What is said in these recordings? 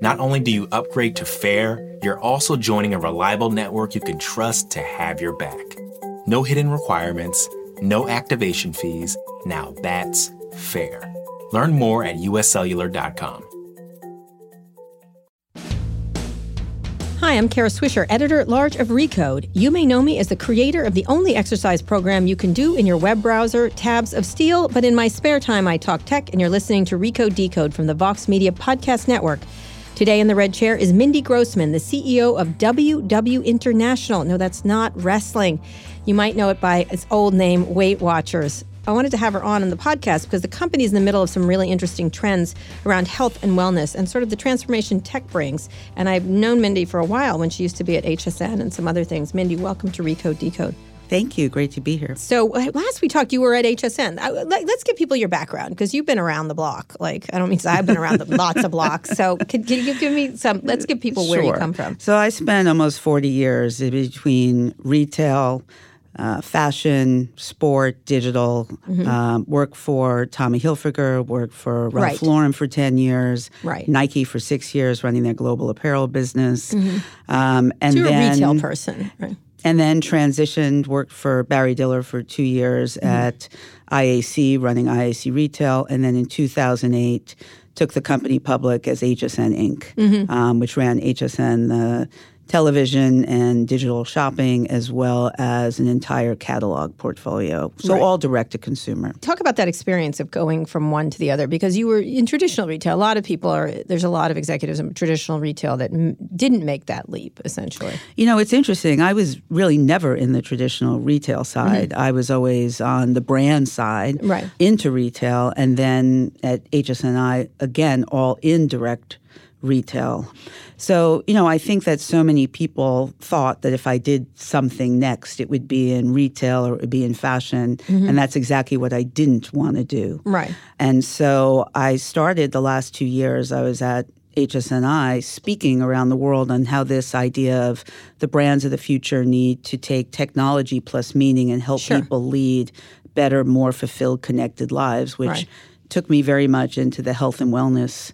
not only do you upgrade to fair, you're also joining a reliable network you can trust to have your back. No hidden requirements, no activation fees. Now that's fair. Learn more at uscellular.com. Hi, I'm Kara Swisher, editor at large of Recode. You may know me as the creator of the only exercise program you can do in your web browser, Tabs of Steel, but in my spare time, I talk tech, and you're listening to Recode Decode from the Vox Media Podcast Network. Today in the red chair is Mindy Grossman, the CEO of WW International. No, that's not wrestling. You might know it by its old name, Weight Watchers. I wanted to have her on in the podcast because the company is in the middle of some really interesting trends around health and wellness and sort of the transformation tech brings. And I've known Mindy for a while when she used to be at HSN and some other things. Mindy, welcome to Recode Decode. Thank you. Great to be here. So last we talked, you were at HSN. Let's give people your background because you've been around the block. Like I don't mean to say I've been around the, lots of blocks. So can, can, you give me some? Let's give people where sure. you come from. So I spent almost forty years between retail, uh, fashion, sport, digital. Mm-hmm. Um, worked for Tommy Hilfiger, worked for Ralph right. Lauren for 10 years, right. Nike for six years, running their global apparel business. Mm-hmm. Um, and so you're then, a retail person, right? And then transitioned, worked for Barry Diller for two years mm-hmm. at IAC, running IAC Retail. And then in 2008, took the company public as HSN Inc., mm-hmm. um, which ran HSN, the television and digital shopping, as well as an entire catalog portfolio. So, right. all direct to consumer. Talk about that experience of going from one to the other because you were in traditional retail. A lot of people are, there's a lot of executives in traditional retail that m- didn't make that leap, essentially. You know, it's interesting. I was really never in the traditional retail side, mm-hmm. I was always on the brand side right. into retail. And then at HSNI, again, all indirect retail. So, you know, I think that so many people thought that if I did something next, it would be in retail or it would be in fashion. Mm-hmm. And that's exactly what I didn't want to do. Right. And so I started the last two years, I was at HSNI speaking around the world on how this idea of the brands of the future need to take technology plus meaning and help sure. people lead better, more fulfilled, connected lives, which right. took me very much into the health and wellness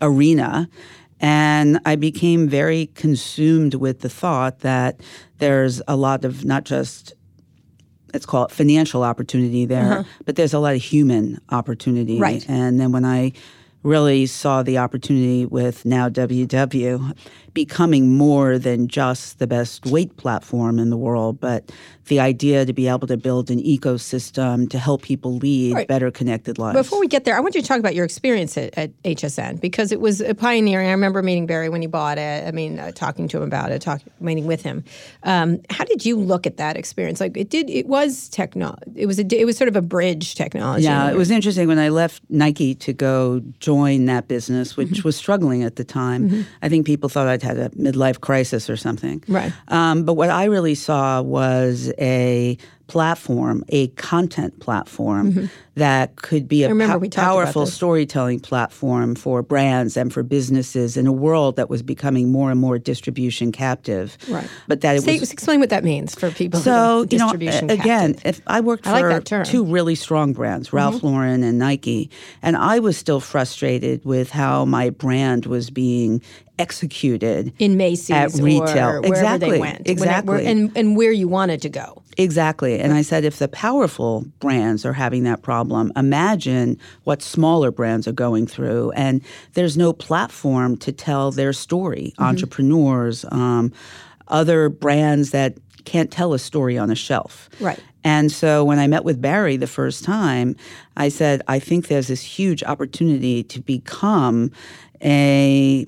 arena. And I became very consumed with the thought that there's a lot of not just let's call it financial opportunity there, uh-huh. but there's a lot of human opportunity. Right. And then when I really saw the opportunity with now WW becoming more than just the best weight platform in the world, but the idea to be able to build an ecosystem to help people lead right. better connected lives. Before we get there, I want you to talk about your experience at, at HSN because it was a pioneering. I remember meeting Barry when he bought it. I mean, uh, talking to him about it, talking, meeting with him. Um, how did you look at that experience? Like it did, it was techno. It was a, it was sort of a bridge technology. Yeah, it was interesting when I left Nike to go join that business, which mm-hmm. was struggling at the time. Mm-hmm. I think people thought I'd had a midlife crisis or something. Right. Um, but what I really saw was a platform, a content platform mm-hmm. that could be a po- powerful storytelling platform for brands and for businesses in a world that was becoming more and more distribution captive. Right. But that Say, it was explain what that means for people. So you know, again, if I worked I for like two really strong brands, Ralph mm-hmm. Lauren and Nike, and I was still frustrated with how my brand was being executed in Macy's at retail. exactly. they went. Exactly. and, and where you wanted to go. Exactly. And I said, if the powerful brands are having that problem, imagine what smaller brands are going through. And there's no platform to tell their story. Mm-hmm. Entrepreneurs, um, other brands that can't tell a story on a shelf. Right. And so when I met with Barry the first time, I said, I think there's this huge opportunity to become a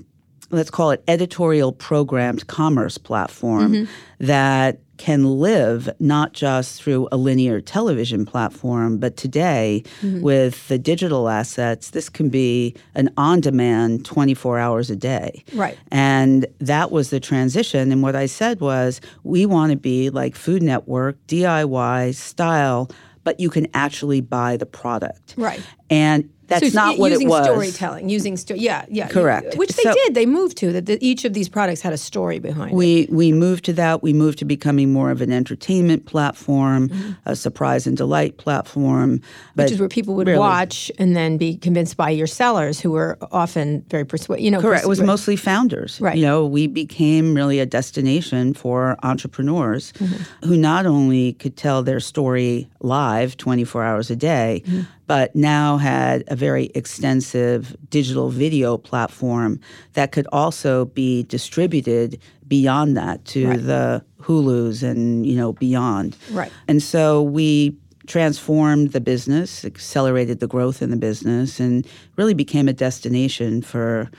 let's call it editorial programmed commerce platform Mm-hmm. that can live not just through a linear television platform, but today Mm-hmm. with the digital assets, this can be an on demand 24 hours a day. Right. And that was the transition. And what I said was, we want to be like Food Network, DIY, style, but you can actually buy the product. Right. And that's So not u- what it using was. storytelling, using sto- yeah, yeah, Correct. Which they So- did. They moved to that. that Each of these products had a story behind it. We we moved to that. We moved to becoming more of an entertainment platform, a surprise and delight platform. Mm-hmm. Which is where people would really- watch and then be convinced by your sellers, who were often very persuasive. You know, Correct. It was mostly founders. Right. You know, we became really a destination for entrepreneurs Mm-hmm. who not only could tell their story live 24 hours a day, Mm-hmm. but now had a very extensive digital video platform that could also be distributed beyond that to Right. the Hulus and, you know, beyond. Right. And so we transformed the business, accelerated the growth in the business, and really became a destination for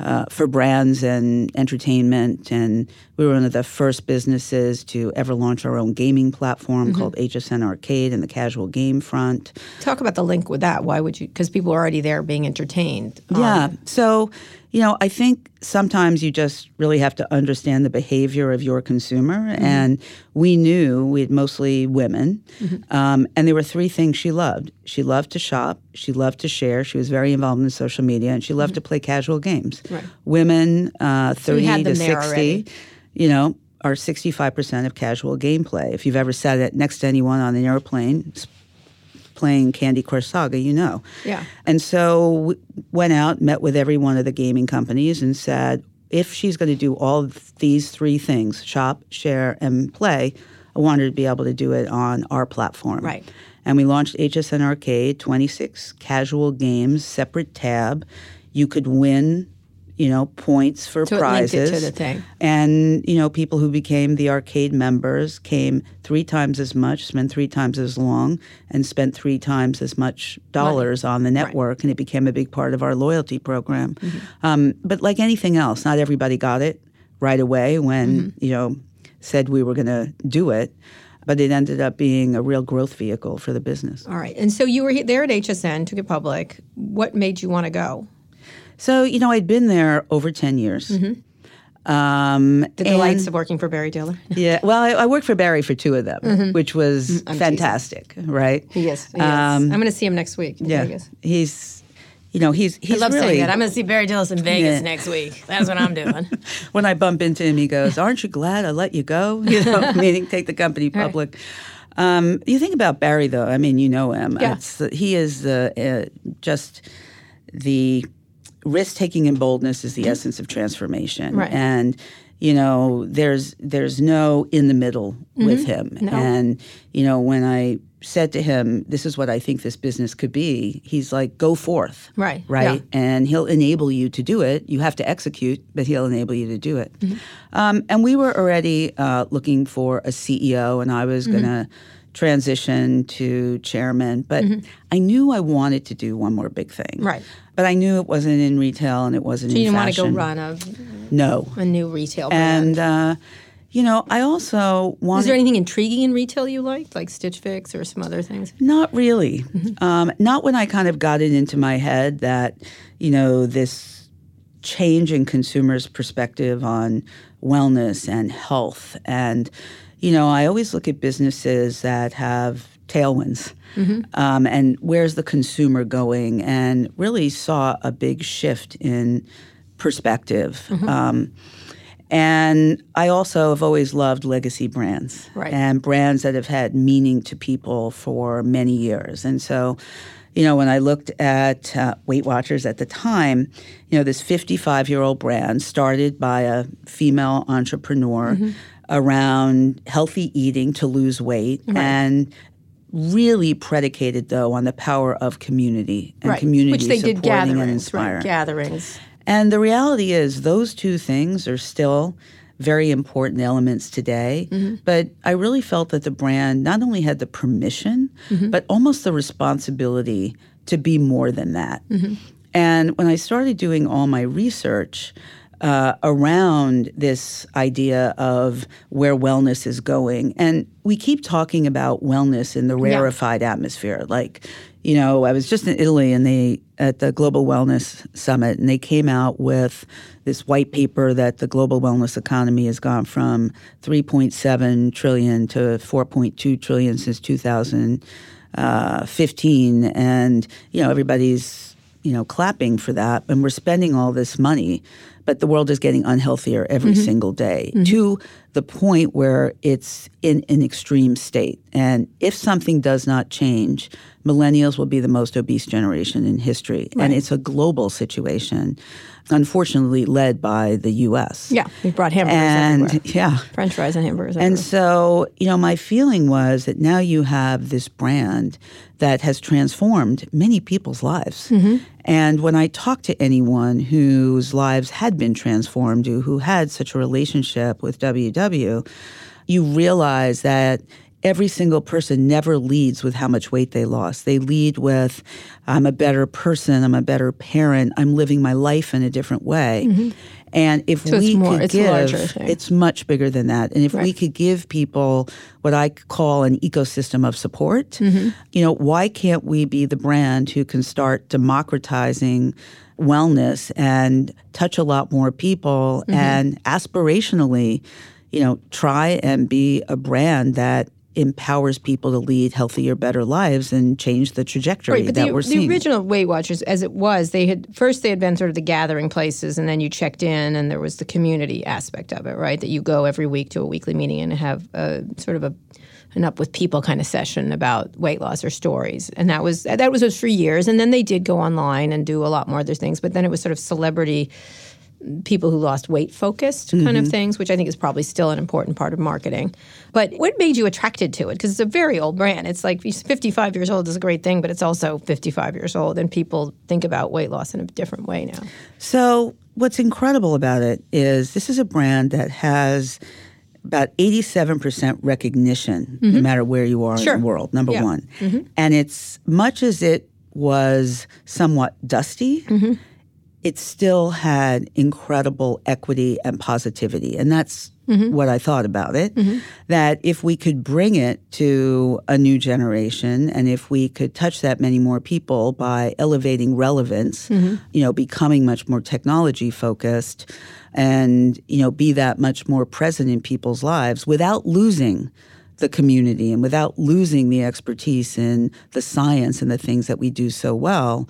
uh, for brands and entertainment. And we were one of the first businesses to ever launch our own gaming platform called HSN Arcade in the casual game front. Talk about the link with that. Why would you? Because people are already there being entertained. Um, Yeah. So, you know, I think sometimes you just really have to understand the behavior of your consumer. And we knew we had mostly women. Um, and there were three things she loved she loved to shop, she loved to share, she was very involved in social media, and she loved to play casual games. Right. Women, uh, 30 had to 60, already. you know, are 65% of casual gameplay. If you've ever sat at, next to anyone on an airplane, playing Candy Crush Saga, you know. Yeah. And so we went out, met with every one of the gaming companies, and said, if she's going to do all these three things shop, share, and play I wanted to be able to do it on our platform. Right. And we launched HSN Arcade, 26 casual games, separate tab. You could win, you know, points for So prizes. it to the thing. And, you know, people who became the arcade members came three times as much, spent three times as long, and spent three times as much dollars on the network. And it became a big part of our loyalty program. Mm-hmm. Um, but like anything else, not everybody got it right away when, Mm-hmm. you know, said we were going to do it. But it ended up being a real growth vehicle for the business. All right. And so you were there at HSN, took it public. What made you want to go? So, you know, I'd been there over 10 years. Um, Mm-hmm. The delights and- of working for Barry Diller. Yeah, well, I, I worked for Barry for two of them, which was fantastic, right? Mm-hmm. He is. He. Um, I'm going to see him next week in yeah, Vegas. he's, you know, he's he's I love really. saying that. I'm going to see Barry Diller in Vegas Yeah. next week. That's what I'm doing. when I bump into him, he goes, "Aren't you glad I let you go?" You know, meaning take the company public. Um, you think about Barry, though. I mean, you know him. Yeah. It's, he is uh, uh, just the risk taking and boldness is the essence of transformation. Right. And you know, there's there's no in the middle Mm-hmm. with him. And you know, when I said to him, "This is what I think this business could be," he's like, "Go forth." Right, Right. yeah. and he'll enable you to do it. You have to execute, but he'll enable you to do it. Mm-hmm. Um, and we were already uh, looking for a CEO, and I was Mm-hmm. going to transition to chairman. But I knew I wanted to do one more big thing. Mm-hmm. Right. But I knew it wasn't in retail, and it wasn't So you didn't want to go run a, No. a new retail brand. And uh, you know, I also wanted. Is there anything intriguing in retail you liked, like Stitch Fix or some other things? Not really. Mm-hmm. Um, not when I kind of got it into my head that, you know, this change in consumers' perspective on wellness and health. And, you know, I always look at businesses that have tailwinds. Mm-hmm. Um, and where's the consumer going? And really saw a big shift in perspective. Mm-hmm. Um, and I also have always loved legacy brands Right. and brands that have had meaning to people for many years. And so, you know, when I looked at uh, Weight Watchers at the time, you know, this 55 year old brand started by a female entrepreneur Mm-hmm. Around healthy eating to lose weight and really predicated though on the power of community and community Which they did supporting gatherings, and inspiring. right? Gatherings. And the reality is, those two things are still very important elements today. Mm-hmm. But I really felt that the brand not only had the permission, mm-hmm. but almost the responsibility to be more than that. Mm-hmm. And when I started doing all my research, uh, around this idea of where wellness is going. And we keep talking about wellness in the rarefied atmosphere. Like, you know, I was just in Italy and they at the Global Wellness Summit, and they came out with this white paper that the global wellness economy has gone from 3.7 trillion to 4.2 trillion since 2015, and you know everybody's you know clapping for that, and we're spending all this money, but the world is getting unhealthier every mm-hmm. single day mm-hmm. to the point where it's in an extreme state. And if something does not change, millennials will be the most obese generation in history, and it's a global situation. Unfortunately, led by the U.S. Yeah, we brought hamburgers and everywhere. yeah, French fries and hamburgers. and everywhere. so, you know, my feeling was that now you have this brand that has transformed many people's lives. Mm-hmm. And when I talk to anyone whose lives had been transformed, who who had such a relationship with WW, you realize that every single person never leads with how much weight they lost. They lead with, I'm a better person, I'm a better parent, I'm living my life in a different way. And if So it's we more- could it's give, it's much bigger than that. And if we could give people what I call an ecosystem of support, Mm-hmm. you know, why can't we be the brand who can start democratizing wellness and touch a lot more people Mm-hmm. and aspirationally, you know, try and be a brand that empowers people to lead healthier, better lives and change the trajectory Right, but that the, we're seeing. the original Weight Watchers, as it was, they had first they had been sort of the gathering places, and then you checked in, and there was the community aspect of it, right? That you go every week to a weekly meeting and have a sort of a an up with people kind of session about weight loss or stories, and that was that was, was for years, and then they did go online and do a lot more other things, but then it was sort of celebrity people who lost weight focused kind Mm-hmm. of things, which I think is probably still an important part of marketing. But what made you attracted to it? Because it's a very old brand. It's like 55 years old is a great thing, but it's also 55 years old, and people think about weight loss in a different way now. So, what's incredible about it is this is a brand that has about 87% recognition, no matter where you are Mm-hmm. Sure. in the world, number Yeah. one. And it's much as it was somewhat dusty, Mm-hmm. It still had incredible equity and positivity. And that's Mm-hmm. what I thought about it. That if we could bring it to a new generation and if we could touch that many more people by elevating relevance, Mm-hmm. you know, becoming much more technology focused and, you know, be that much more present in people's lives without losing the community and without losing the expertise in the science and the things that we do so well,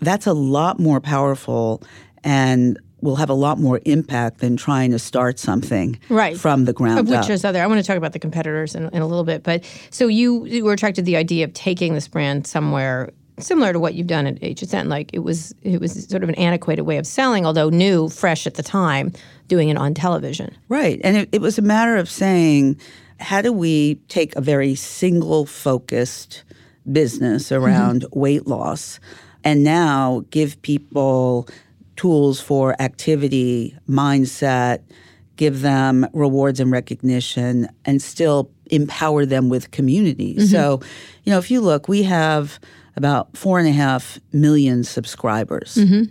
that's a lot more powerful and will have a lot more impact than trying to start something Right. from the ground which up. there's other. I want to talk about the competitors in, in a little bit. But so you, you were attracted to the idea of taking this brand somewhere similar to what you've done at HSN. Like it was, it was sort of an antiquated way of selling, although new, fresh at the time, doing it on television. Right. And it, it was a matter of saying, how do we take a very single focused business mm-hmm. around weight loss and now give people tools for activity, mindset, give them rewards and recognition, and still empower them with community? Mm-hmm. So, you know, if you look, we have about four and a half million subscribers. Mm-hmm.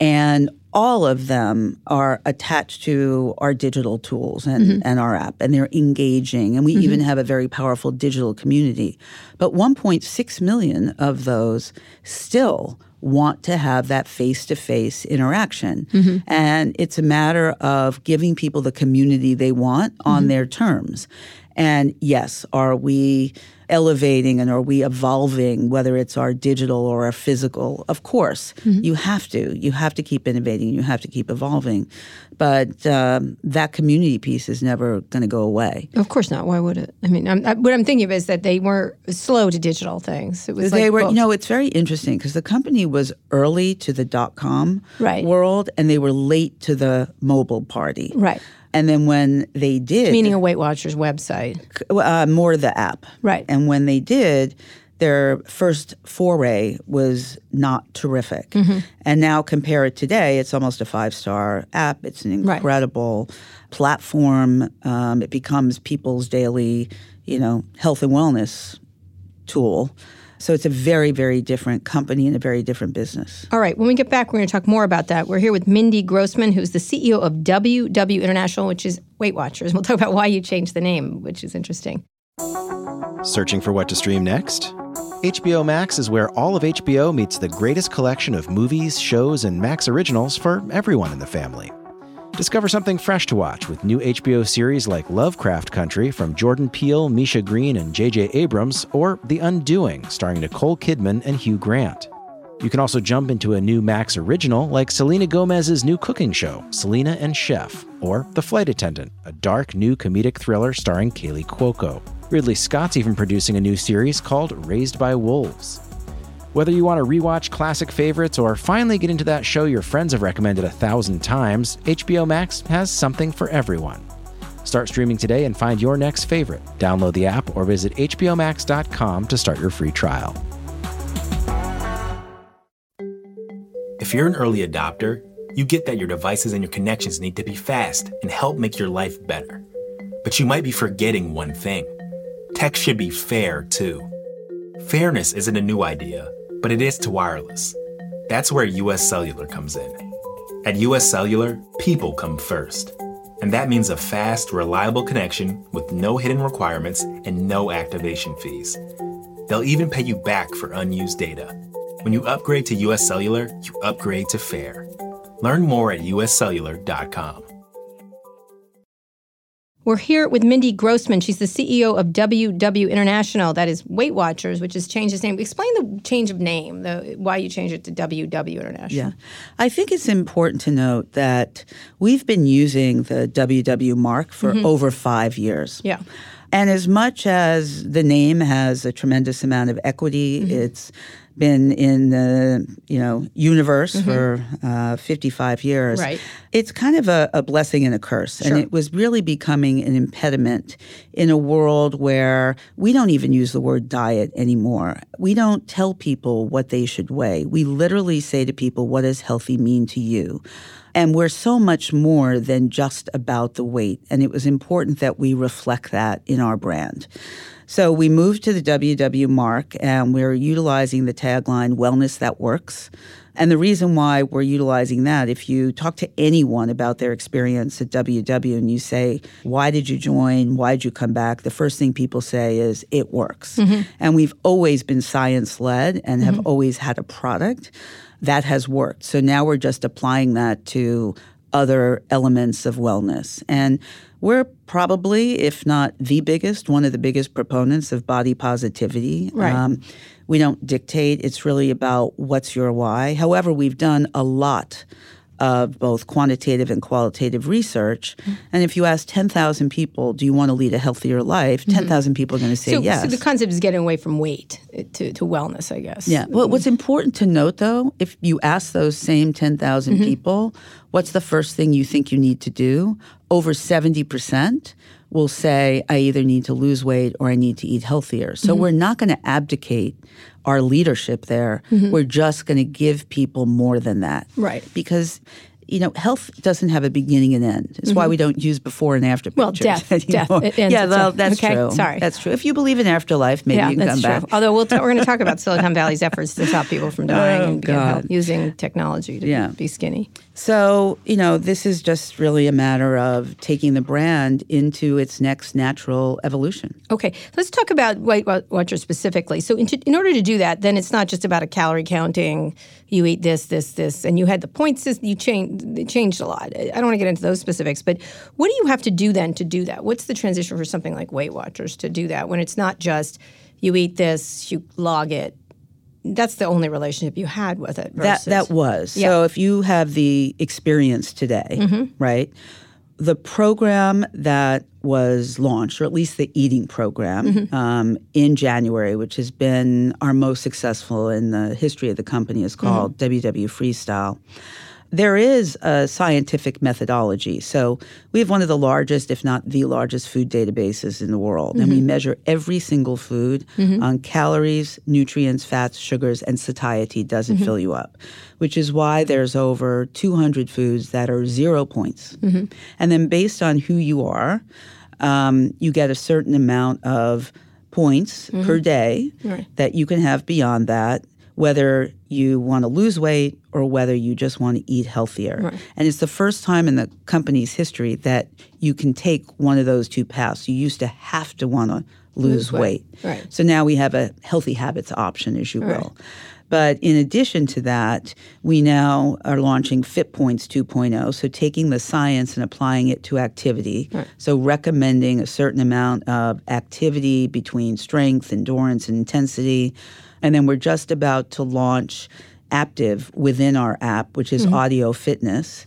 And all of them are attached to our digital tools and, mm-hmm. and our app and they're engaging and we mm-hmm. even have a very powerful digital community. But 1.6 million of those still want to have that face-to-face interaction. Mm-hmm. And it's a matter of giving people the community they want on their terms and yes are we elevating and are we evolving, whether it's our digital or our physical? Of course, you have to. You have to keep innovating. You have to keep evolving. But um, that community piece is never going to go away. Of course not. Why would it? I mean, I'm, I, what I'm thinking of is that they were slow to digital things. It was they like were, both. you know, it's very interesting because the company was early to the dot com Right. world and they were late to the mobile party. right. And then when they did, Meaning a Weight Watchers website. uh, more the app. Right. And when they did, their first foray was not terrific. And now compare it today, it's almost a five star app. It's an Right. incredible platform. Um, it becomes people's daily, you know, health and wellness tool. So it's a very, very different company and a very different business. All right, when we get back, we're going to talk more about that. We're here with Mindy Grossman, who's the CEO of WW International, which is Weight Watchers. We'll talk about why you changed the name, which is interesting. Searching for what to stream next? HBO Max is where all of HBO meets the greatest collection of movies, shows, and Max originals for everyone in the family. Discover something fresh to watch with new HBO series like Lovecraft Country from Jordan Peele, Misha Green, and J.J. Abrams, or The Undoing, starring Nicole Kidman and Hugh Grant. You can also jump into a new Max original like Selena Gomez's new cooking show, Selena and Chef, or The Flight Attendant, a dark new comedic thriller starring Kaley Cuoco. Ridley Scott's even producing a new series called Raised by Wolves. Whether you want to rewatch classic favorites or finally get into that show your friends have recommended a thousand times, HBO Max has something for everyone. Start streaming today and find your next favorite. Download the app or visit HBOMax.com to start your free trial. If you're an early adopter, you get that your devices and your connections need to be fast and help make your life better. But you might be forgetting one thing tech should be fair too. Fairness isn't a new idea, but it is to wireless. That's where US Cellular comes in. At US Cellular, people come first. And that means a fast, reliable connection with no hidden requirements and no activation fees. They'll even pay you back for unused data. When you upgrade to US Cellular, you upgrade to fair. Learn more at uscellular.com. We're here with Mindy Grossman. She's the CEO of WW International, that is Weight Watchers, which has changed its name. Explain the change of name, the, why you changed it to WW International. Yeah. I think it's important to note that we've been using the WW mark for mm-hmm. over five years. Yeah. And as much as the name has a tremendous amount of equity, mm-hmm. it's been in the you know universe for uh, 55 years. Right. It's kind of a, a blessing and a curse, and it was really becoming an impediment in a world where we don't even use the word diet anymore. We don't tell people what they should weigh. We literally say to people, "What does healthy mean to you?" And we're so much more than just about the weight. And it was important that we reflect that in our brand. So we moved to the WW mark and we're utilizing the tagline Wellness That Works. And the reason why we're utilizing that, if you talk to anyone about their experience at WW and you say, Why did you join? Why did you come back? The first thing people say is, It works. Mm-hmm. And we've always been science led and have mm-hmm. always had a product that has worked. So now we're just applying that to other elements of wellness. And we're probably, if not the biggest, one of the biggest proponents of body positivity. Um, we don't dictate, it's really about what's your why. However, we've done a lot of both quantitative and qualitative research. Mm-hmm. And if you ask 10,000 people, do you want to lead a healthier life? 10,000 people are going to say So, yes. so the concept is getting away from weight uh, to, to wellness, I guess. Yeah. Well, what's important to note, though, if you ask those same 10,000 Mm-hmm. people, what's the first thing you think you need to do? Over 70% will say, I either need to lose weight or I need to eat healthier. So Mm-hmm. we're not going to abdicate our leadership there. We're just going to give people more than that. Mm-hmm. Right. Because you know, health doesn't have a beginning and end. It's why we don't use before and after Mm-hmm. Well, pictures death- death, yeah, well, that's okay, true. sorry. That's true. If you believe in afterlife, maybe yeah, you can that's come true. back. Although we'll t- we're going to talk about Silicon Valley's efforts to stop people from dying Oh, and help, using technology to Yeah. be skinny. So, you know, this is just really a matter of taking the brand into its next natural evolution. Okay, let's talk about Weight Wa- Watchers specifically. So, in, in order to do that, then it's not just about a calorie counting. You eat this, this, this, and you had the point system. You changed. It changed a lot. I don't want to get into those specifics, but what do you have to do then to do that? What's the transition for something like Weight Watchers to do that when it's not just you eat this, you log it. That's the only relationship you had with it. That versus- that was. Yeah. So if you have the experience today, mm-hmm. right? The program that was launched, or at least the eating program, mm-hmm. um, in January, which has been our most successful in the history of the company, is mm-hmm. called WW Freestyle. There is a scientific methodology. So we have one of the largest, if not the largest, food databases in the world. And we mm-hmm. measure every single food mm-hmm. on calories, nutrients, fats, sugars, and satiety. Does it mm-hmm. fill you up? Which is why there's over 200 foods that are zero points. And then based on who you are, um, you get a certain amount of points per day Right. that you can have beyond that, whether you want to lose weight or whether you just want to eat healthier. Right. And it's the first time in the company's history that you can take one of those two paths. You used to have to want to lose, Lose weight. weight. Right. So now we have a healthy habits option, as you Right. will. But in addition to that, we now are launching Fit Points 2.0. So taking the science and applying it to activity. So recommending a certain amount of activity between strength, endurance, and intensity. And then we're just about to launch Aaptiv within our app, which is audio fitness.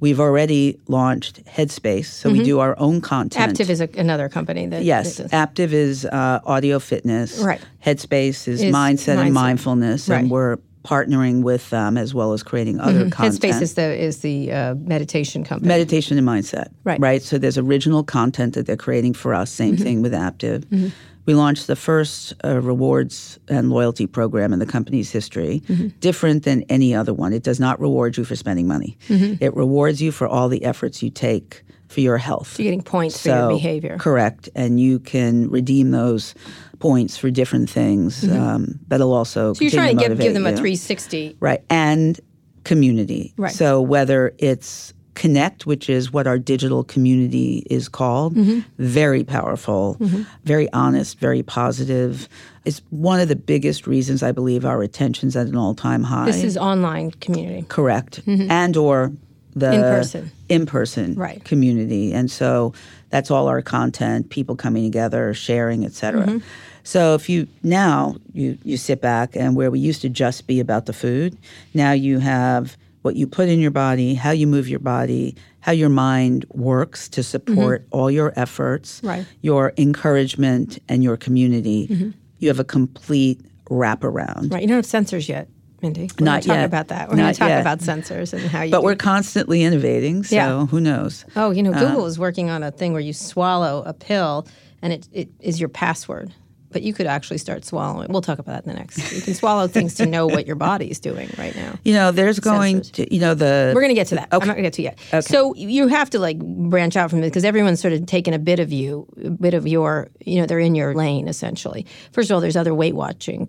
We've already launched Headspace. So we do our own content. Aaptiv is a, another company that Yes, that Aaptiv is uh, audio fitness. Right. Headspace is, Is mindset, mindset. and mindfulness, Right. and we're partnering with them as well as creating other content. Headspace is the is the uh, meditation company. meditation and mindset. Right. Right. So there's original content that they're creating for us. Same Mm-hmm. thing with Aaptiv. We launched the first uh, rewards and loyalty program in the company's history, Mm-hmm. different than any other one. It does not reward you for spending money. Mm-hmm. It rewards you for all the efforts you take for your health. You're getting points for your behavior. Correct. And you can redeem those points for different things um, that'll also. Mm-hmm. so you're trying to give, give them a 360. Right. And community. Right. So whether it's Connect, which is what our digital community is called, Mm-hmm. very powerful, very honest, very positive. It's one of the biggest reasons I believe our retention's at an all-time high. This is online community. correct, and or the In person. in-person Right. community, and so that's all our content, people coming together, sharing, etc. Mm-hmm. So if you now you you sit back and where we used to just be about the food, now you have what you put in your body, how you move your body, how your mind works to support all your efforts, Mm-hmm. Right. your encouragement, and your community. You have a complete wraparound. Right. You don't have sensors yet, Mindy. We're Not talk yet. about that. We're going Not to talk yet. about sensors and how you. But we're constantly innovating, so Yeah. who knows? Oh, you know, Google is working on a thing where you swallow a pill and it, it is your password. But you could actually start swallowing. We'll talk about that in the next. You can swallow things to know what your body's doing right now. You know, there's going to, you know, the We're going to get to that. I'm not going to get to yet. So you have to like branch out from it because everyone's sort of taken a bit of you, a bit of your, you know, they're in your lane essentially. First of all, there's other Weight Watching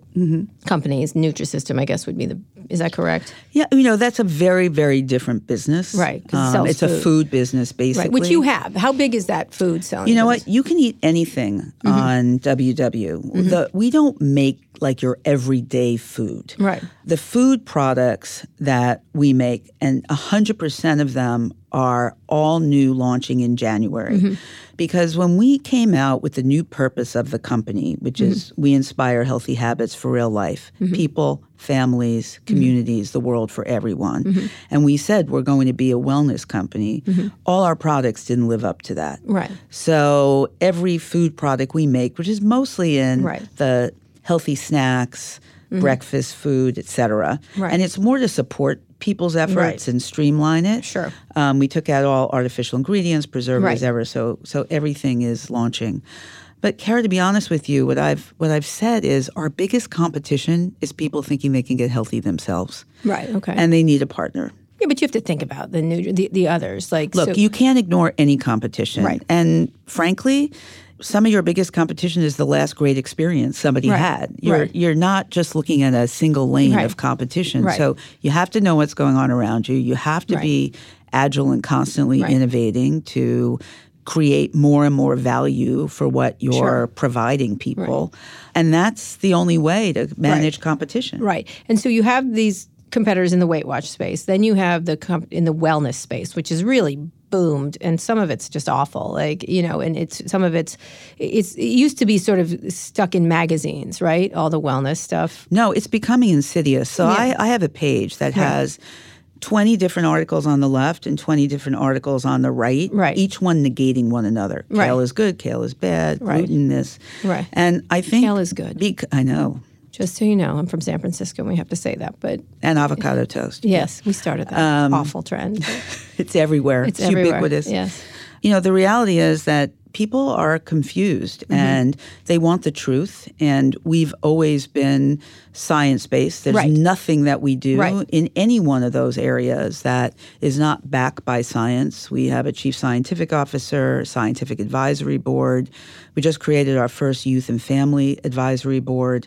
companies. Nutrisystem, I guess, would be the. Is that correct? Yeah, you know, that's a very, very different business. Right, 'cause it it's a food. food business, basically. Right. Which you have. How big is that food selling? You know business? what? You can eat anything Mm-hmm. on WW. Mm-hmm. The, we don't make like your everyday food. Right. The food products that we make, and 100% of them are all new launching in January. Mm-hmm. Because when we came out with the new purpose of the company, which is Mm-hmm. we inspire healthy habits for real life, people, families, Mm-hmm. communities, the world for everyone. And we said we're going to be a wellness company. All our products didn't live up to that. Mm-hmm. Right. So every food product we make, which is mostly in Right. Mm-hmm. the healthy snacks, breakfast food, etc. Right. And it's more to support people's efforts Right. and streamline it. Sure. Um, we took out all artificial ingredients, preservatives, Right. ever. So so everything is launching. But Kara, to be honest with you, what I've what I've said is our biggest competition is people thinking they can get healthy themselves, Right. Okay. and they need a partner. yeah, but you have to think about the new the, the others. Like Look, so- you can't ignore any competition. Right. And frankly, some of your biggest competition is the last great experience somebody Right. had. You're Right. you're not just looking at a single lane Right. of competition. So you have to know what's going on around you. You have to be agile and constantly innovating to create more and more value for what you're Sure. providing people. And that's the only way to manage competition. Right. And so you have these competitors in the Weight Watch space. Then you have the comp- in the wellness space, which is really boomed, and some of it's just awful. Like you know, and it's some of it's it's it used to be sort of stuck in magazines, right? All the wellness stuff. No, it's becoming insidious. So I, I have a page that has 20 different articles on the left and 20 different articles on the right, Right. each one negating one another. Right. Kale is good, kale is bad, Right. gluten this. Right. And I think Kale is good. Bec- I know. Just so you know, I'm from San Francisco and we have to say that. But and avocado toast. yes, we started that awful trend. It's everywhere. It's It's, everywhere. ubiquitous. Yes. You know, the reality is that people are confused Mm-hmm. and they want the truth. And we've always been science based. There's Right. nothing that we do Right. in any one of those areas that is not backed by science. We have a chief scientific officer, scientific advisory board. We just created our first youth and family advisory board.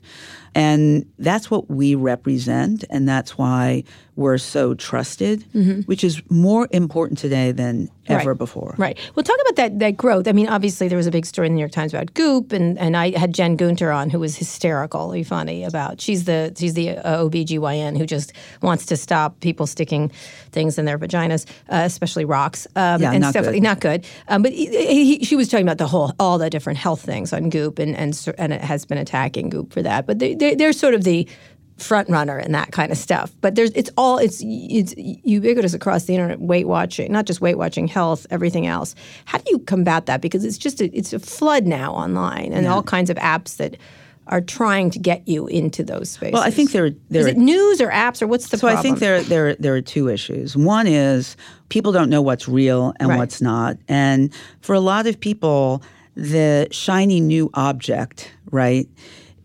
And that's what we represent. And that's why we're so trusted, which is more important today than ever Mm-hmm. Right. before. Right. Well, talk about that that growth. I mean, obviously there was a big story in the New York Times about Goop, and, and I had Jen Gunter on, who was hysterically funny about. She's the she's the uh, OBGYN who just wants to stop people sticking things in their vaginas, uh, especially rocks, um, Yeah, and not stuff good. not good. Um, but he, he, she was talking about the whole all the different health things on Goop, and and and it has been attacking Goop for that. But they, they, they're sort of the front runner and that kind of stuff. But there's it's all it's it's ubiquitous across the internet. Weight watching, not just weight watching, health, everything else. How do you combat that? Because it's just a, it's a flood now online and all kinds of apps that are trying to get you into those spaces. Well, I think there, there is it news or apps or what's the So problem? I think there, there, there are two issues. One is people don't know what's real and Right. what's not, and for a lot of people, the shiny new object, right,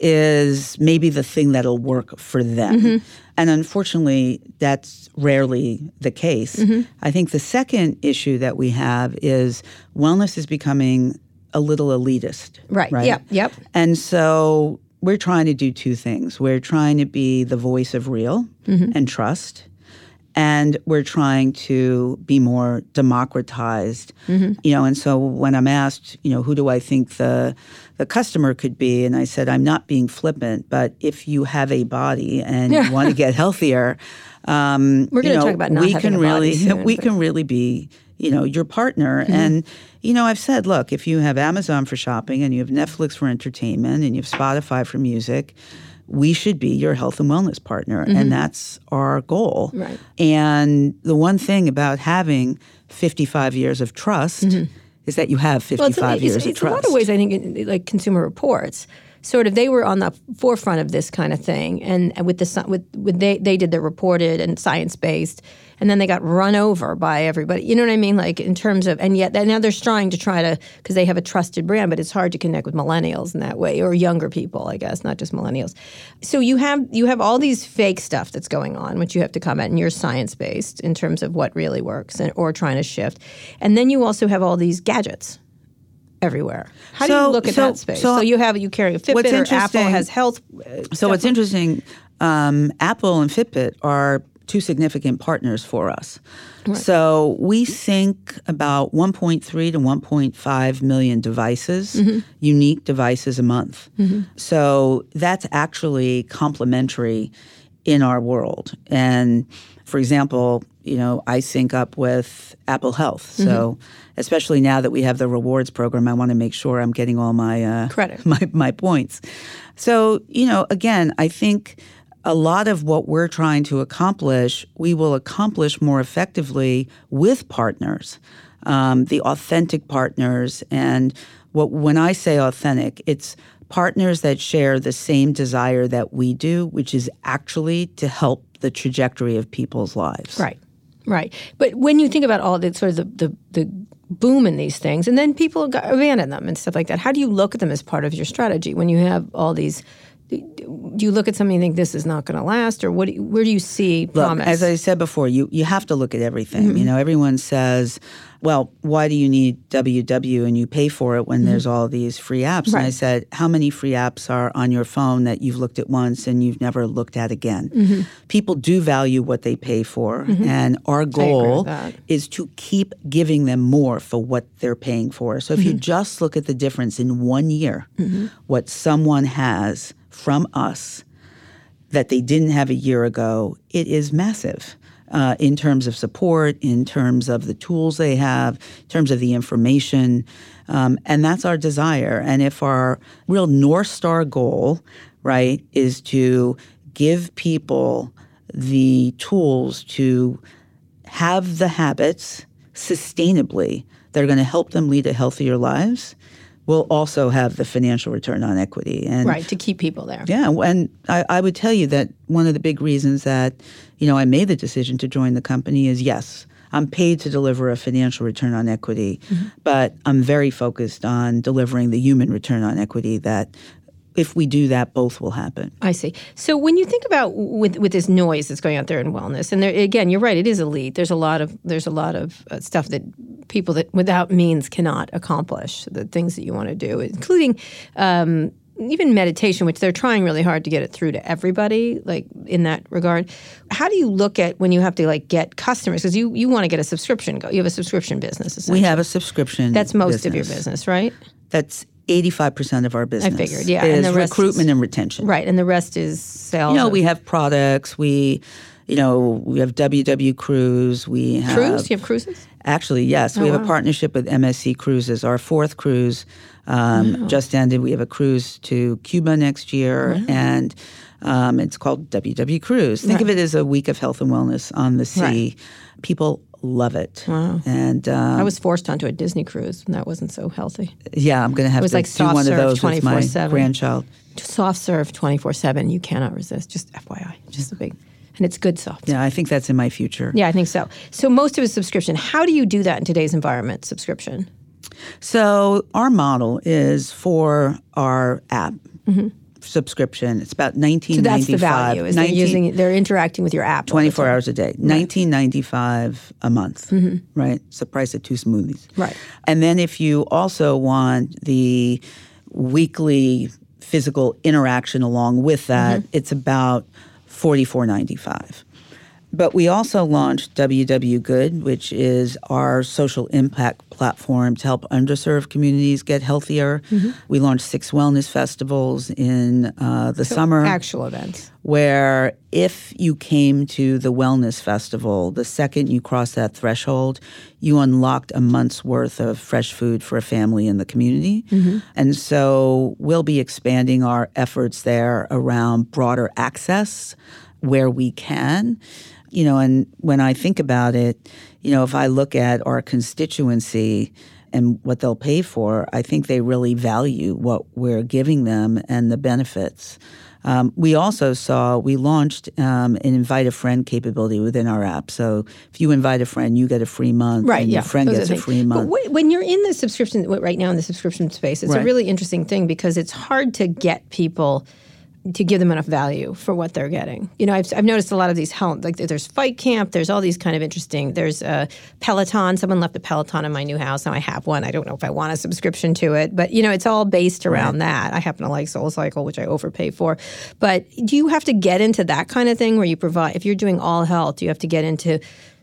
is maybe the thing that'll work for them. Mm-hmm. And unfortunately, that's rarely the case. Mm-hmm. I think the second issue that we have is wellness is becoming a little elitist. Right. Right. Yep. Yep. And so we're trying to do two things. We're trying to be the voice of real Mm-hmm. and trust. And we're trying to be more democratized, Mm-hmm. you know. And so when I'm asked, you know, who do I think the the customer could be, and I said I'm not being flippant, but if you have a body and you want to get healthier, um, We're you gonna know, talk about not we having can a body really soon, we but- can really be you know your partner and you know i've said look if you have amazon for shopping and you have netflix for entertainment and you have spotify for music we should be your health and wellness partner and that's our goal Mm-hmm. Right. and the one thing about having 55 years of trust is that you have 55 Mm-hmm. Well, it's, years it's, of it's a trust lot of ways. I think, like Consumer Reports, sort of they were on the forefront of this kind of thing, and, with the with, with they they did the reported and science based, and then they got run over by everybody. You know what I mean? Like in terms of, and yet now they're trying to try to because they have a trusted brand, but it's hard to connect with millennials in that way or younger people, I guess, not just millennials. So you have you have all these fake stuff that's going on, which you have to comment, and you're science based in terms of what really works, and, or trying to shift, and then you also have all these gadgets everywhere. How do you look at so- that space? so So, you have you carry a Fitbit or Apple has health. uh, So what's interesting, um, Apple and Fitbit are two significant partners for us. So we sync about 1.3 to 1.5 million devices, unique devices a month. So that's actually complementary in our world. And for example, you know, I sync up with Apple Health. So especially now that we have the rewards program, I want to make sure I'm getting all my uh, Credit. my, my points. So, you know, again, I think a lot of what we're trying to accomplish, we will accomplish more effectively with partners, um, the authentic partners. And what when I say authentic, it's partners that share the same desire that we do, which is actually to help the trajectory of people's lives. Right, right. But when you think about all the sort of the, the, the boom in these things, and then people abandon them and stuff like that, how do you look at them as part of your strategy when you have all these? Do you look at something and think this is not going to last, or what? Do you, where do you see Look, promise? as I said before, you you have to look at everything. Mm-hmm. You know, everyone says, "Well, why do you need WW and you pay for it when there's all these free apps?" And I Mm-hmm. Said, "How many free apps are on your phone that you've looked at once and you've never looked at again?" Mm-hmm. People do value what they pay for, and our goal is to keep giving them more for what they're paying for. So if Mm-hmm. you just look at the difference in one year, what someone has from us that they didn't have a year ago, it is massive. Uh, in terms of support, in terms of the tools they have, in terms of the information. Um, and that's our desire. And if our real North Star goal, right, is to give people the tools to have the habits sustainably that are going to help them lead a healthier lives, will also have the financial return on equity. And right to keep people there. yeah, and I, I would tell you that one of the big reasons that you know I made the decision to join the company is yes, I'm paid to deliver a financial return on equity, mm-hmm. but I'm very focused on delivering the human return on equity that if we do that, both will happen. I see. So when you think about with with this noise that's going out there in wellness, and there, again, you're right, it is elite. There's a lot of there's a lot of uh, stuff that people that without means cannot accomplish the things that you want to do, including. Um, even meditation, which they're trying really hard to get it through to everybody, like in that regard. How do you look at when you have to like get customers? Because you, you want to get a subscription. Go, you have a subscription business. We have a subscription. That's most of your business, right? That's 85% of our business. I figured, yeah, Is and recruitment is- and retention. Right, and the rest is sales. You know, of- we have products. We, you know, we have WW Cruise. We have cruise. You have cruises. Actually, yes, we have a partnership with MSC Cruises. Our fourth cruise um, just ended. We have a cruise to Cuba next year, and um, it's called WW Cruise. Think of it as a week of health and wellness on the sea. Right. People love it, and um, I was forced onto a Disney cruise, and that wasn't so healthy. yeah, I'm going to have was to like do one of those with my 24/7. grandchild. Soft serve twenty four seven. You cannot resist. Just FYI, just a big, and it's good soft. Yeah, I think that's in my future. Yeah, I think so. So most of it's subscription. How do you do that in today's environment? Subscription. So our model is for our app subscription. It's about nineteen Mm-hmm. So that's the value. Is they're using they're interacting with your app. 24 hours a day, nineteen ninety five a month, right? It's the price of two smoothies, Mm-hmm. Right. And then if you also want the weekly physical interaction along with that, Mm-hmm. it's about forty four ninety five. But we also launched WW Good, which is our social impact platform to help underserved communities get healthier. Mm-hmm. We launched six wellness festivals in uh, the summer Actual events. where if you came to the wellness festival, the second you crossed that threshold, you unlocked a month's worth of fresh food for a family in the community. And so we'll be expanding our efforts there around broader access where we can. You know, and when I think about it, you know, if I look at our constituency, and what they'll pay for, I think they really value what we're giving them and the benefits. Um, we also saw we launched um, an invite a friend capability within our app. So if you invite a friend, you get a free month, Right. and yeah. your friend gets a free month. But when you're in the subscription right now in the subscription space, it's a really interesting thing because it's hard to get people to give them enough value for what they're getting. You know, I've, I've noticed a lot of these health, like there's Fight Camp, there's all these kind of interesting. There's a Peloton. Someone left a Peloton in my new house. Now I have one. I don't know if I want a subscription to it, but you know, it's all based around that. I happen to like SoulCycle, which I overpay for. But do you have to get into that kind of thing where you provide? If you're doing all health, do you have to get into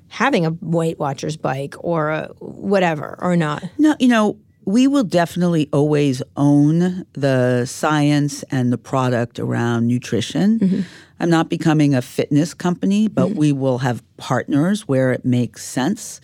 having a Weight Watchers bike or a whatever or not? No, you know, we will definitely always own the science and the product around nutrition. Mm-hmm. I'm not becoming a fitness company, but mm-hmm. we will have partners where it makes sense.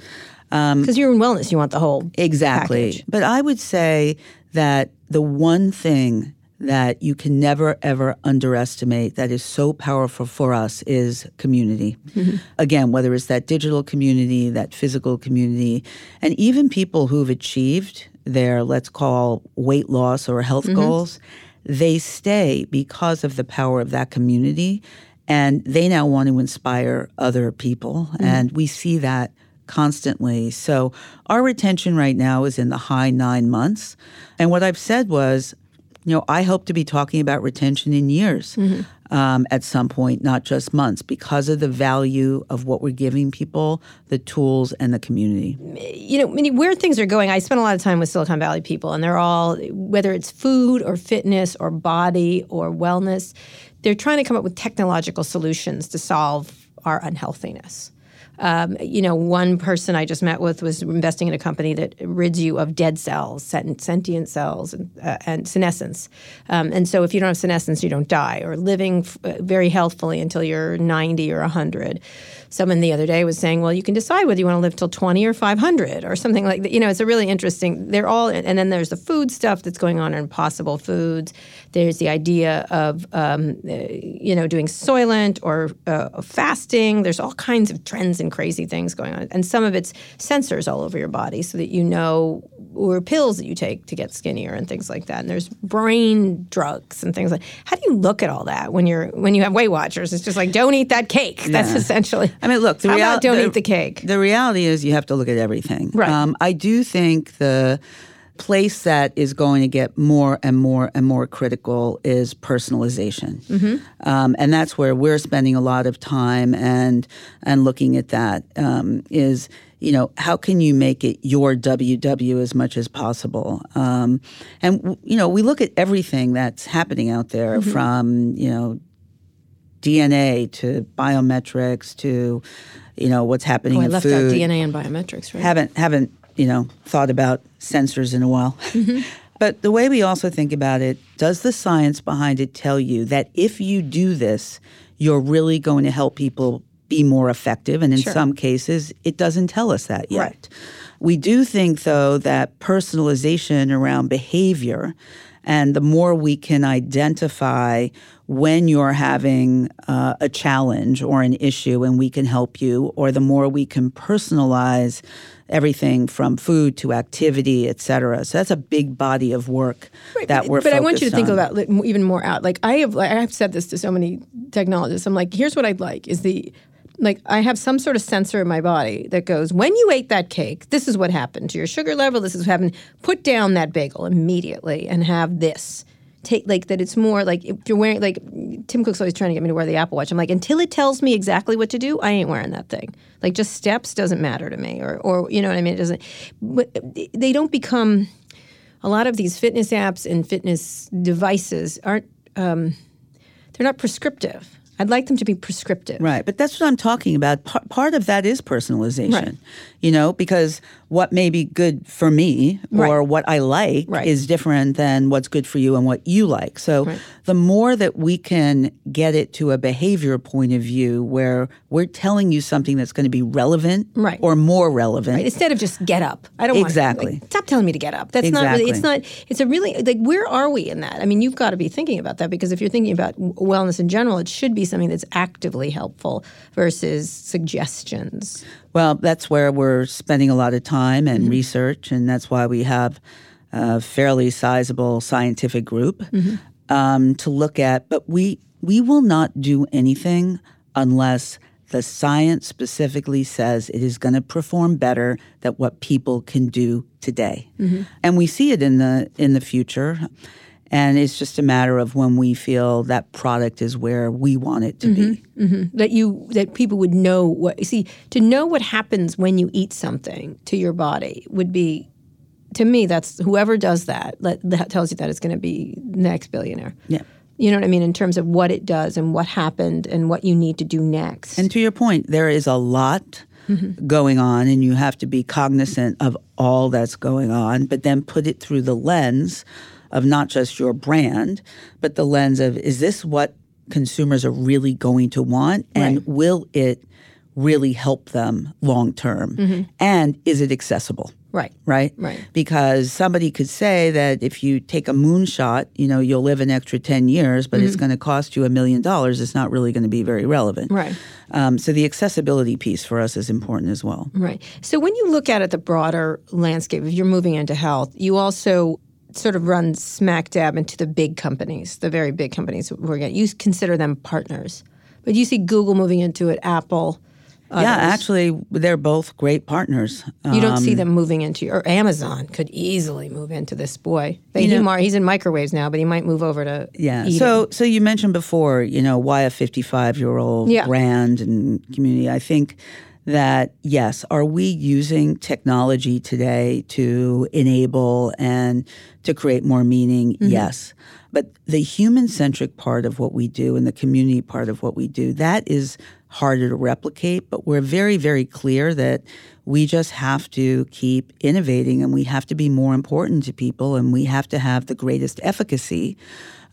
Um, because you're in wellness, you want the whole Exactly. package. But I would say that the one thing that you can never ever underestimate that is so powerful for us is community. Mm-hmm. Again, whether it's that digital community, that physical community, and even people who've achieved their, let's call, weight loss or health mm-hmm. goals, they stay because of the power of that community. And they now want to inspire other people. Mm-hmm. And we see that constantly. So our retention right now is in the high nine months. And what I've said was, you know, I hope to be talking about retention in years mm-hmm. Um, at some point, not just months, because of the value of what we're giving people, the tools, and the community. you know, where things are going, I spend a lot of time with Silicon Valley people, and they're all, whether it's food or fitness or body or wellness, they're trying to come up with technological solutions to solve our unhealthiness. Um, you know, one person I just met with was investing in a company that rids you of dead cells, senescent cells, and, uh, and senescence. Um, and so, if you don't have senescence, you don't die, or living f- uh, very healthfully until you're 90 or 100. Someone the other day was saying, well, you can decide whether you want to live till 20 or 500 or something like that. You know, it's a really interesting, they're all, and then there's the food stuff that's going on in Impossible Foods. There's the idea of, um, uh, you know, doing Soylent or uh, fasting. There's all kinds of trends and crazy things going on. And some of it's sensors all over your body so that you know, or pills that you take to get skinnier and things like that. And there's brain drugs and things like. How do you look at all that when you're when you have Weight Watchers? It's just like don't eat that cake. That's Yeah. essentially. I mean, look, the about don't the- eat the cake? The reality is you have to look at everything. Right. Um, I do think the place that is going to get more and more and more critical is personalization, Mm-hmm. um, and that's where we're spending a lot of time and and looking at that. Um, is you know how can you make it your WW as much as possible? Um, and w- you know we look at everything that's happening out there Mm-hmm. from you know DNA to biometrics to you know what's happening Oh, I left food. out DNA and biometrics, right? Haven't haven't you know thought about sensors in a while. but the way we also think about it, does the science behind it tell you that if you do this, you're really going to help people be more effective? And in Sure. some cases, it doesn't tell us that yet. Right. We do think, though, that personalization around behavior and the more we can identify when you're having uh, a challenge or an issue and we can help you, or the more we can personalize everything from food to activity, et cetera. So that's a big body of work that we're but I want you to think on. about m- even more out. Like I have, like, I have said this to so many technologists. I'm like, here's what I'd like: is the like I have some sort of sensor in my body that goes, when you ate that cake, this is what happened to your sugar level. This is what happened. Put down that bagel immediately and have this. Take like that. It's more like if you're wearing like Tim Cook's always trying to get me to wear the Apple Watch. I'm like, until it tells me exactly what to do, I ain't wearing that thing. Like just steps doesn't matter to me, or or you know what I mean. It doesn't. But they don't become a lot of these fitness apps and fitness devices aren't um, they're not prescriptive i'd like them to be prescriptive Right, but that's what I'm talking about. Part, part of that is personalization, Right. you know, because what may be good for me or Right. what I like Right. is different than what's good for you and what you like. So the more that we can get it to a behavior point of view where we're telling you something that's going to be relevant Right. or more relevant. instead of just get up i don't Exactly. want like, stop telling me to get up that's not really it's not it's a really like where are we in that i mean you've got to be thinking about that because if you're thinking about wellness in general it should be something that's actively helpful versus suggestions. Well, that's where we're spending a lot of time and mm-hmm. research, and that's why we have a fairly sizable scientific group mm-hmm. um, to look at. But we we will not do anything unless the science specifically says it is going to perform better than what people can do today, mm-hmm. and we see it in the in the future. And it's just a matter of when we feel that product is where we want it to be. Mm-hmm. Mm-hmm. that you that people would know what you see to know what happens when you eat something to your body would be to me that's whoever does that let, that tells you that it's going to be next billionaire. Yeah. you know what i mean? In terms of what it does and what happened and what you need to do next. And to your point, there is a lot mm-hmm. going on, and you have to be cognizant of all that's going on, but then put it through the lens of not just your brand, but the lens of is this what consumers are really going to want? And Right. will it really help them long term? And is it accessible? right right? Right. Because somebody could say that if you take a moonshot, you know, you'll live an extra 10 years, but Mm-hmm. it's going to cost you a million dollars. It's not really going to be very relevant. Right. Um, so the accessibility piece for us is important as well. Right. So when you look at it, the broader landscape, if you're moving into health, you also sort of run smack dab into the big companies, the very big companies. We're getting, you consider them partners, but you see Google moving into it, Apple. Yeah, actually, they're both great partners. You don't see Um, them moving into, or Amazon could easily move into this boy. They, You he know- mar- he's in microwaves now, but he might move over to Yeah. eating. So so you mentioned before, you know, why a 55-year-old Yeah. brand and community. I think that yes, are we using technology today to enable and to create more meaning? Yes. But the human-centric part of what we do and the community part of what we do, that is harder to replicate, but we're very very clear that we just have to keep innovating and we have to be more important to people and we have to have the greatest efficacy.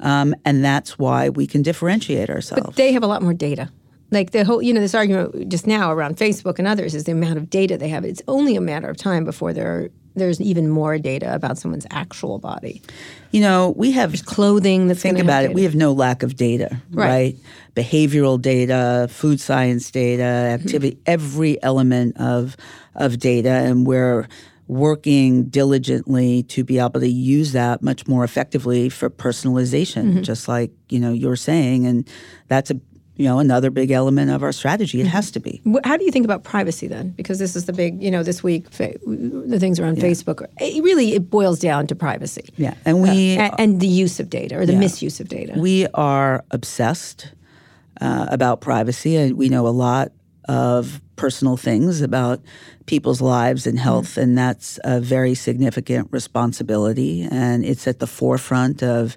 Um, and that's why we can differentiate ourselves. But they have a lot more data. Like the whole, you know, this argument just now around Facebook and others is the amount of data they have. It's only a matter of time before they're there's even more data about someone's actual body. You know, we have Clothing that's think about it. data. We have no lack of data, Right. right? Behavioral data, food science data, Mm-hmm. activity, every element of of data, and we're working diligently to be able to use that much more effectively for personalization, Mm-hmm. just like you know you're saying, and that's a you know another big element of our strategy. Mm-hmm. It has to be. How do you think about privacy then? Because this is the big, you know, this week fa- the things around Facebook. It really it boils down to privacy. Yeah, and we A- and, the use of data or the misuse of data. We are obsessed uh, about privacy, and we know a lot of personal things about people's lives and health, and that's a very significant responsibility. And it's at the forefront of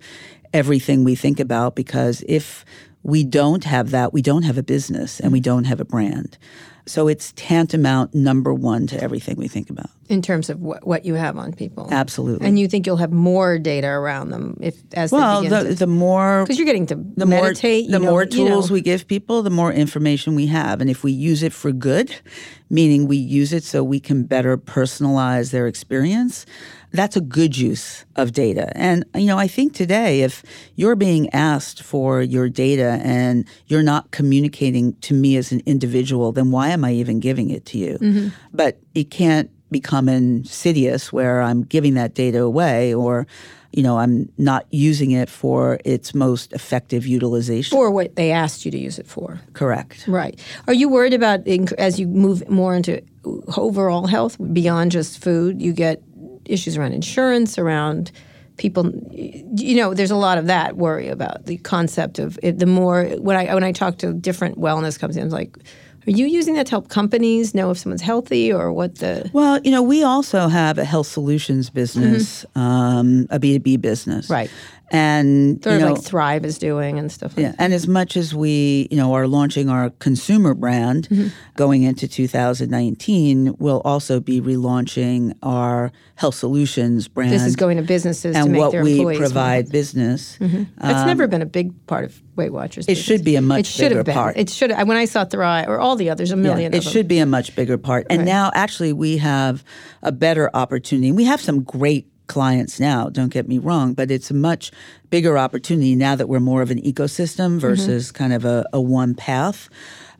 everything we think about because if we don't have that, we don't have a business and we mm. don't have a brand. So it's tantamount number one to everything we think about. In terms of what, what you have on people. Absolutely. And you think you'll have more data around them if as well, the, to, the more because you're getting to the meditate. more the know, more you know. tools we give people, the more information we have, and if we use it for good, meaning we use it so we can better personalize their experience, that's a good use of data. And you know, I think today, if you're being asked for your data and you're not communicating to me as an individual, then why am I even giving it to you? Mm-hmm. But it can't become insidious where I'm giving that data away or you know I'm not using it for its most effective utilization. for what they asked you to use it for. Correct. Right. Are you worried about as you move more into overall health beyond just food? You get issues around insurance, around people. You know, there's a lot of that worry about the concept of it, the more when I when I talk to different wellness companies, I'm like. Are you using that to help companies know if someone's healthy or what the Well, you know, we also have a health solutions business, um, a B2B business. Mm-hmm. Right. And, sort you know, like Thrive is doing and stuff like Yeah, and as much as we, you know, are launching our consumer brand Mm-hmm. going into 2019, we'll also be relaunching our health solutions brand. This is going to businesses to and make what their we provide business. It's never been a big part of Weight Watchers. Um, It should be a much it should bigger have been. part. It should. When I saw Thrive or all the others, a million. it of them. should be a much bigger part. And now, actually, we have a better opportunity. We have some great clients now, don't get me wrong, but it's a much bigger opportunity now that we're more of an ecosystem mm-hmm. versus kind of a, a one path.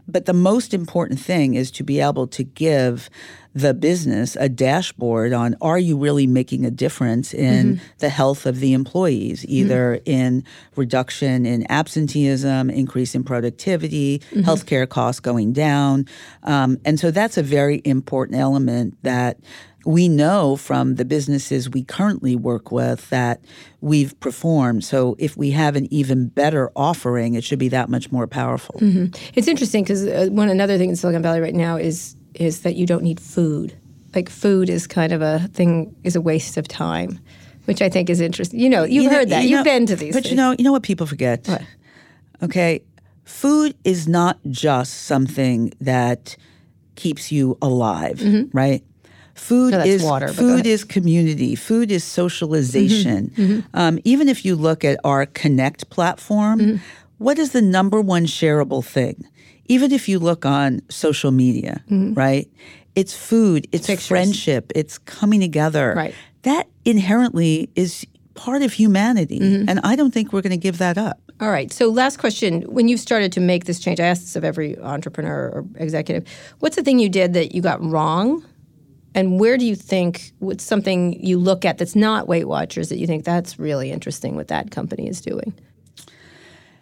But the most important thing is to be able to give the business a dashboard on are you really making a difference in mm-hmm. the health of the employees, mm-hmm. either in reduction in absenteeism, increase in productivity, healthcare costs going down. Um, and so that's a very important element that we know from the businesses we currently work with that we've performed. So if we have an even better offering, it should be that much more powerful. It's interesting because uh, one another thing in Silicon Valley right now is is that you don't need food. Like food is kind of a thing is a waste of time, which I think is interesting. You know, you've You know- heard that. you You've know- been to these. But things. you know, you know what people forget? What? Okay, food is not just something that keeps you alive, right? Food Mm-hmm. No, is water, food. Mm-hmm. is community. Food is socialization. Um, even if you look at our Connect platform, Mm-hmm. what is the number one shareable thing? Even if you look on social media, right? It's food, it's Mm-hmm. Pictures. friendship, it's coming together. Right. That inherently is part of humanity, Mm-hmm. and I don't think we're going to give that up. All right. So, last question. When you've started to make this change, I ask this of every entrepreneur or executive. What's the thing you did that you got wrong? And where do you think, what's something you look at that's not Weight Watchers that you think that's really interesting what that company is doing?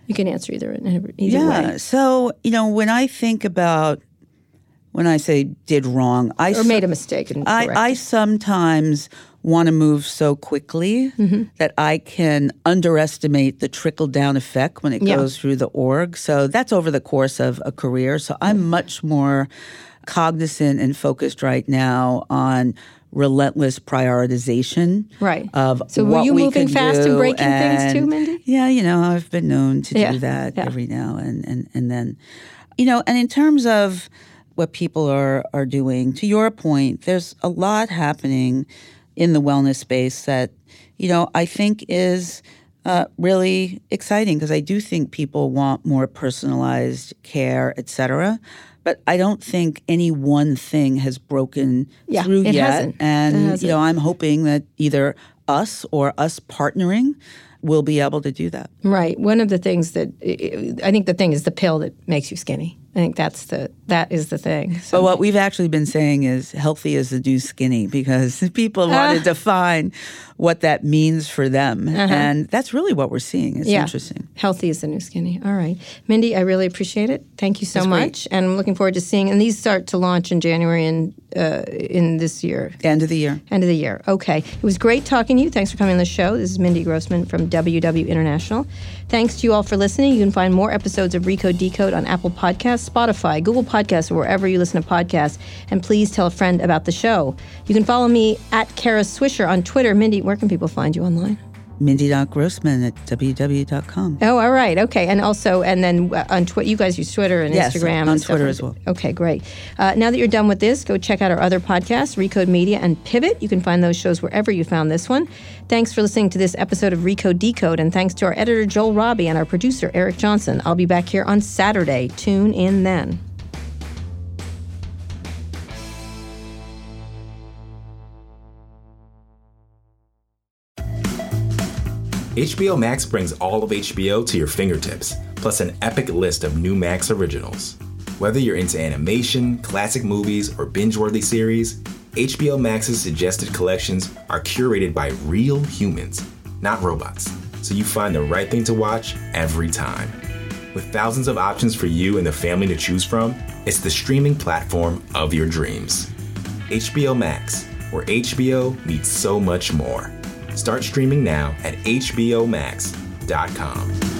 You can answer either, either yeah. way. So, you know, when I think about when I say did wrong, I Or made a mistake. And I, I sometimes want to move so quickly Mm-hmm. that I can underestimate the trickle down effect when it Yeah. goes through the org. So that's over the course of a career. So I'm much more cognizant and focused right now on relentless prioritization Right. of So were you we moving fast and breaking things too, Mindy? Yeah, you know, I've been known to Yeah, do that yeah. every now and, and and then, you know, and in terms of what people are are doing, to your point, there's a lot happening in the wellness space that, you know, I think is uh, really exciting because I do think people want more personalized care, et cetera. But I don't think any one thing has broken Yeah, through yet. hasn't. It And you know, I'm hoping that either us or us partnering will be able to do that. Right. One of the things that I think the thing is the pill that makes you skinny. I think that's the that is the thing. So, But what we've actually been saying is healthy is the new skinny because people want Ah. to define what that means for them. And that's really what we're seeing. It's Uh-huh. yeah, interesting. Healthy is the new skinny. All right, Mindy, I really appreciate it. Thank you so That's great. much, and I'm looking forward to seeing. And these start to launch in January and uh, in this year. End of the year. End of the year. Okay. It was great talking to you. Thanks for coming on the show. This is Mindy Grossman from WW International. Thanks to you all for listening. You can find more episodes of Recode Decode on Apple Podcasts, Spotify, Google Podcasts, or wherever you listen to podcasts. And please tell a friend about the show. You can follow me at Kara Swisher on Twitter. Mindy, where can people find you online? Mindy.grossman at www.com. Oh, all right. Okay. And also, and then uh, on Twitter, you guys use Twitter and Yes, Instagram. on Twitter as well. Okay, great. Uh, now that you're done with this, go check out our other podcasts, Recode Media and Pivot. You can find those shows wherever you found this one. Thanks for listening to this episode of Recode Decode, and thanks to our editor, Joel Robbie, and our producer, Eric Johnson. I'll be back here on Saturday. Tune in then. HBO Max brings all of HBO to your fingertips, plus an epic list of new Max originals. Whether you're into animation, classic movies, or binge worthy series, HBO Max's suggested collections are curated by real humans, not robots, so you find the right thing to watch every time. With thousands of options for you and the family to choose from, it's the streaming platform of your dreams. HBO Max, where HBO meets so much more. Start streaming now at HBOMax.com.